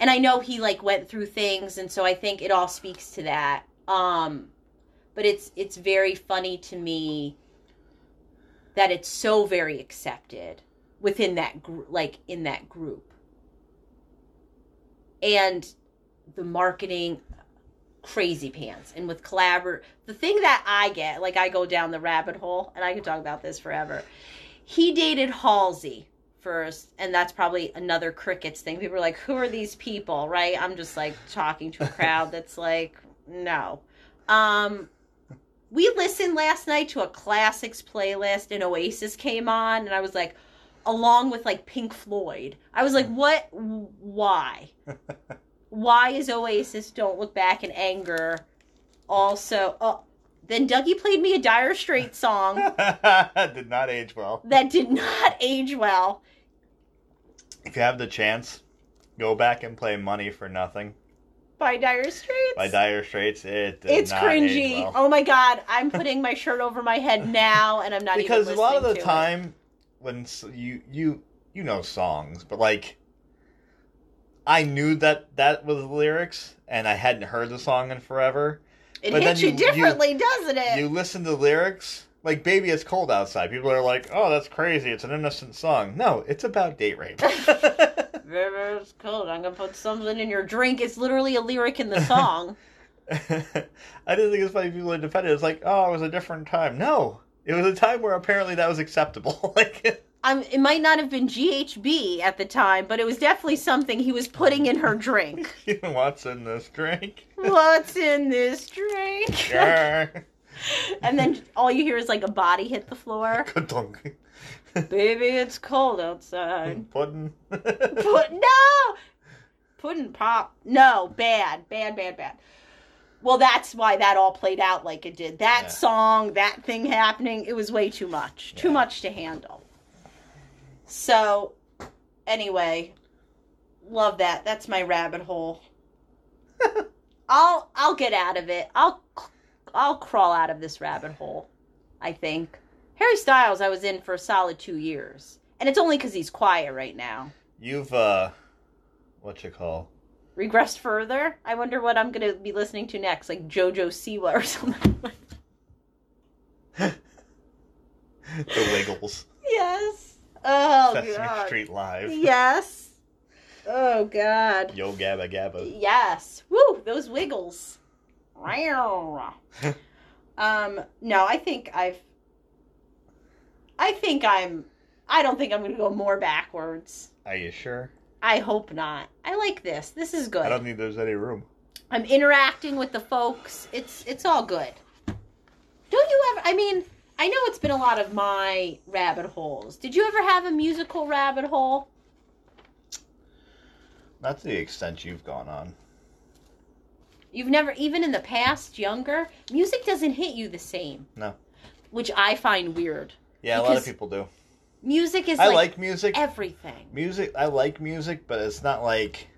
And I know he like went through things and so I think it all speaks to that. Um but it's it's very funny to me that it's so very accepted within that group like in that group and the marketing crazy pants. And with collabor the thing that i get like i go down the rabbit hole and i could talk about this forever. He dated halsey first and that's probably another crickets thing. People are like who are these people? Right? I'm just like talking to a crowd that's like no. Um we listened last night to a classics playlist and oasis came on and i was like along with like pink floyd. I was like what? Why why is oasis don't look back in anger also oh then dougie played me a dire straits song did not age well. that did not age well If you have the chance, go back and play "Money for Nothing" by dire straits by Dire Straits. It it's cringy well. oh my god i'm putting my shirt over my head now and i'm not because a lot of the to it. time when you you you know songs but like i knew that that was the lyrics and i hadn't heard the song in forever. It but hits then you, you- you- differently doesn't it? you listen to the lyrics like baby it's cold outside. People are like oh that's crazy. It's an innocent song. No it's about date rape. River is cold. I'm gonna put something in your drink. It's literally a lyric in the song. i didn't think it's funny people would defend it. It's like oh it was a different time. No it was a time where apparently that was acceptable. Like Um, it might not have been GHB at the time, but it was definitely something he was putting in her drink. what's in this drink What's in this drink? Sure. and then all you hear is like a body hit the floor. Baby, it's cold outside. Pudding. Put no, pudding pop. No, bad, bad, bad, bad. Well, that's why that all played out like it did. That Yeah. song, that thing happening, it was way too much. Too much to handle. So, anyway, love that. That's my rabbit hole. I'll I'll get out of it. I'll I'll crawl out of this rabbit hole. I think Harry Styles I was in for a solid 2 years. And it's only cuz he's quiet right now. You've uh, what you call? Regressed further? I wonder what I'm going to be listening to next, like JoJo Siwa or something. the Wiggles, yes. Oh Sesame god. Street Live, Yes. Oh god. Yo Gabba Gabba. Yes. Woo, those wiggles. um no, I think I've I think I'm I don't think I'm going to go more backwards. Are you sure? I hope not. I like this. This is good. I don't think there's any room. I'm interacting with the folks. It's it's all good. Don't you ever I mean, I know it's been a lot of my rabbit holes. Did you ever have a musical rabbit hole? Not to the extent you've gone on. You've never even in the past younger, music doesn't hit you the same. No. Which I find weird. Yeah, a lot of people do. Music is I like, like music. everything. Music, I like music, but it's not like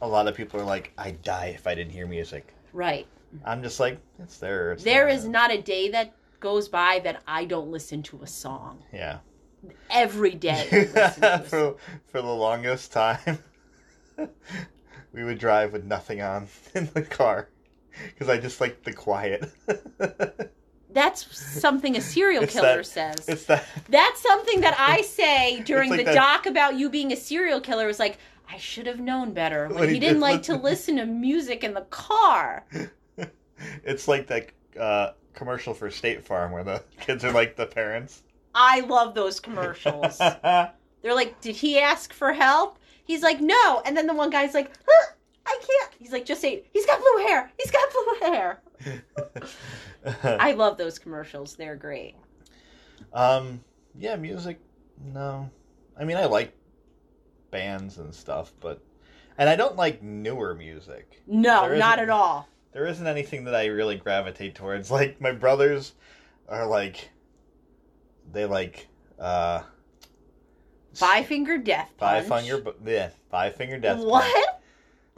a lot of people are like, I'd die if I didn't hear music. Right. I'm just like, it's there. It's There not is there. not a day that goes by that I don't listen to a song. Yeah. Every day. I listen to a song. for for the longest time, we would drive with nothing on in the car because I just like the quiet. That's something a serial It's killer that- says. it's that. That's something that I say during like the that- doc about you being a serial killer. Is like, I should have known better. When he, he didn't did like to listen- listen to music in the car. It's like that uh, commercial for State Farm where the kids are like the parents. I love those commercials. They're like, did he ask for help? He's like, no. And then the one guy's like, huh, I can't. He's like, just say, he's got blue hair. He's got blue hair. I love those commercials. They're great. um, yeah, music. No, I mean I like bands and stuff, but and I don't like newer music. No, not at all. There isn't anything that I really gravitate towards. Like my brothers are like they like uh Five Finger Death Punch. five finger yeah, five finger death. Punch. What?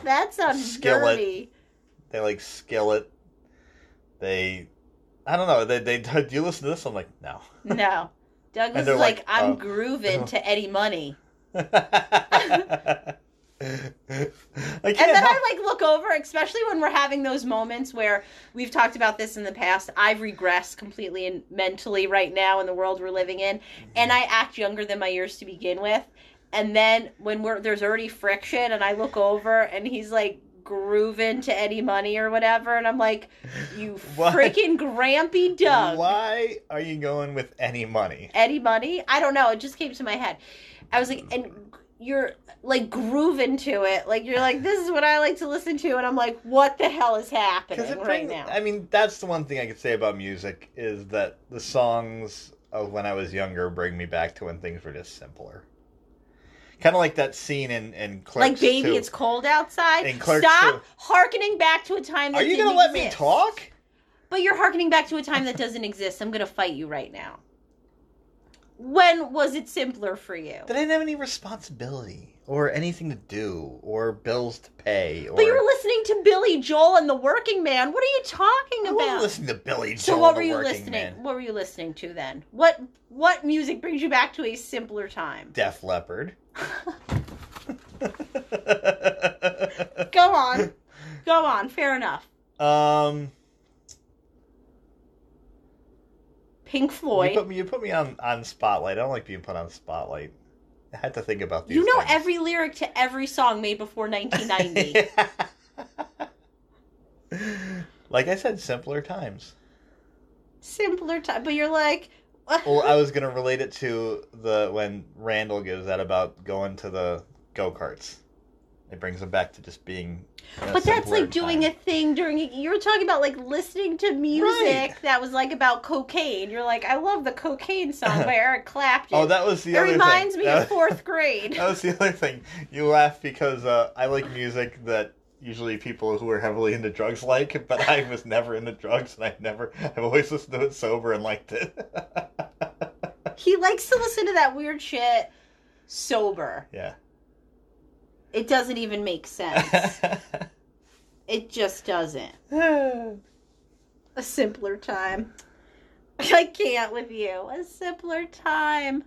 That sounds Skillet. dirty. They like skillet. They I don't know, they they do you listen to this? I'm like, no. No. Douglas is like, like, I'm uh, grooving to Eddie Money. And then I like look over, especially when we're having those moments where we've talked about this in the past. I've regressed completely and mentally right now in the world we're living in, and mm-hmm. I act younger than my years to begin with. And then when we're there's already friction, and I look over, and he's like grooving to Eddie Money or whatever, and I'm like, you What? freaking grampy Doug. Why are you going with any money? Eddie Money? I don't know. It just came to my head. I was like, and you're like grooving to it. Like you're like, this is what I like to listen to, and I'm like, what the hell is happening it right now? I mean, that's the one thing I could say about music is that the songs of when I was younger bring me back to when things were just simpler. Kind of like that scene in in Clerks like, baby, 2. it's cold outside. In Clerks Stop 2. harkening back to a time that Are you gonna let me talk? But you're harkening back to a time that doesn't exist. I'm gonna fight you right now. When was it simpler for you? I didn't have any responsibility or anything to do or bills to pay. Or But you were listening to Billy Joel and the Working Man. What are you talking I about? wasn't listening to Billy Joel. So what were you listening? Man. What were you listening to then? What what music brings you back to a simpler time? Def Leppard. Go on, go on. Fair enough. um, Pink you Floyd. put me you put me on on spotlight. I don't like being put on spotlight. I had to think about these. You know things. every lyric to every song made before 1990. like I said, simpler times. simpler time, but you're like, Well, I was gonna relate it to the when Randall gives that about going to the go karts. It brings him back to just being. but that's like doing time. a thing during. You were talking about like listening to music Right. that was like about cocaine. You're like, I love the cocaine song by Eric Clapton. Oh, that was the it other reminds thing. me That of was- fourth grade. That was the other thing. You laugh because uh, I like music that usually people who are heavily into drugs like, but I was never into drugs, and I never. I've always listened to it sober and liked it. He likes to listen to that weird shit sober. yeah. It doesn't even make sense. it just doesn't. A simpler time. I can't with you. A simpler time.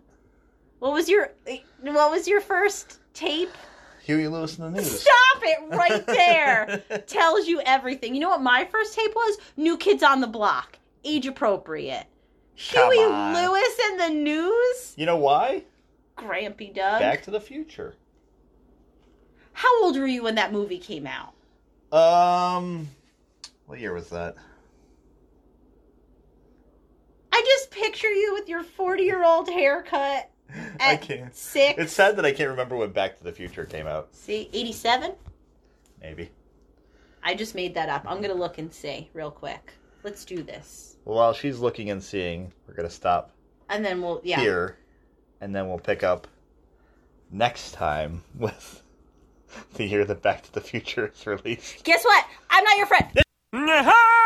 What was your what was your first tape? Huey Lewis in the news. Stop it right there. Tells you everything. You know what my first tape was? New Kids on the Block. Age appropriate. Come Huey on. Lewis in the news? You know why? Grampy Doug. Back to the Future. How old were you when that movie came out? Um, what year was that? I just picture you with your 40 year old haircut I can't. six. It's sad that I can't remember when Back to the Future came out. See, 87? Maybe. I just made that up. I'm going to look and see real quick. Let's do this. Well, while she's looking and seeing, we're gonna stop And then we'll, yeah. here, and then we'll pick up next time with the year that Back to the Future is released. Guess what? I'm not your friend.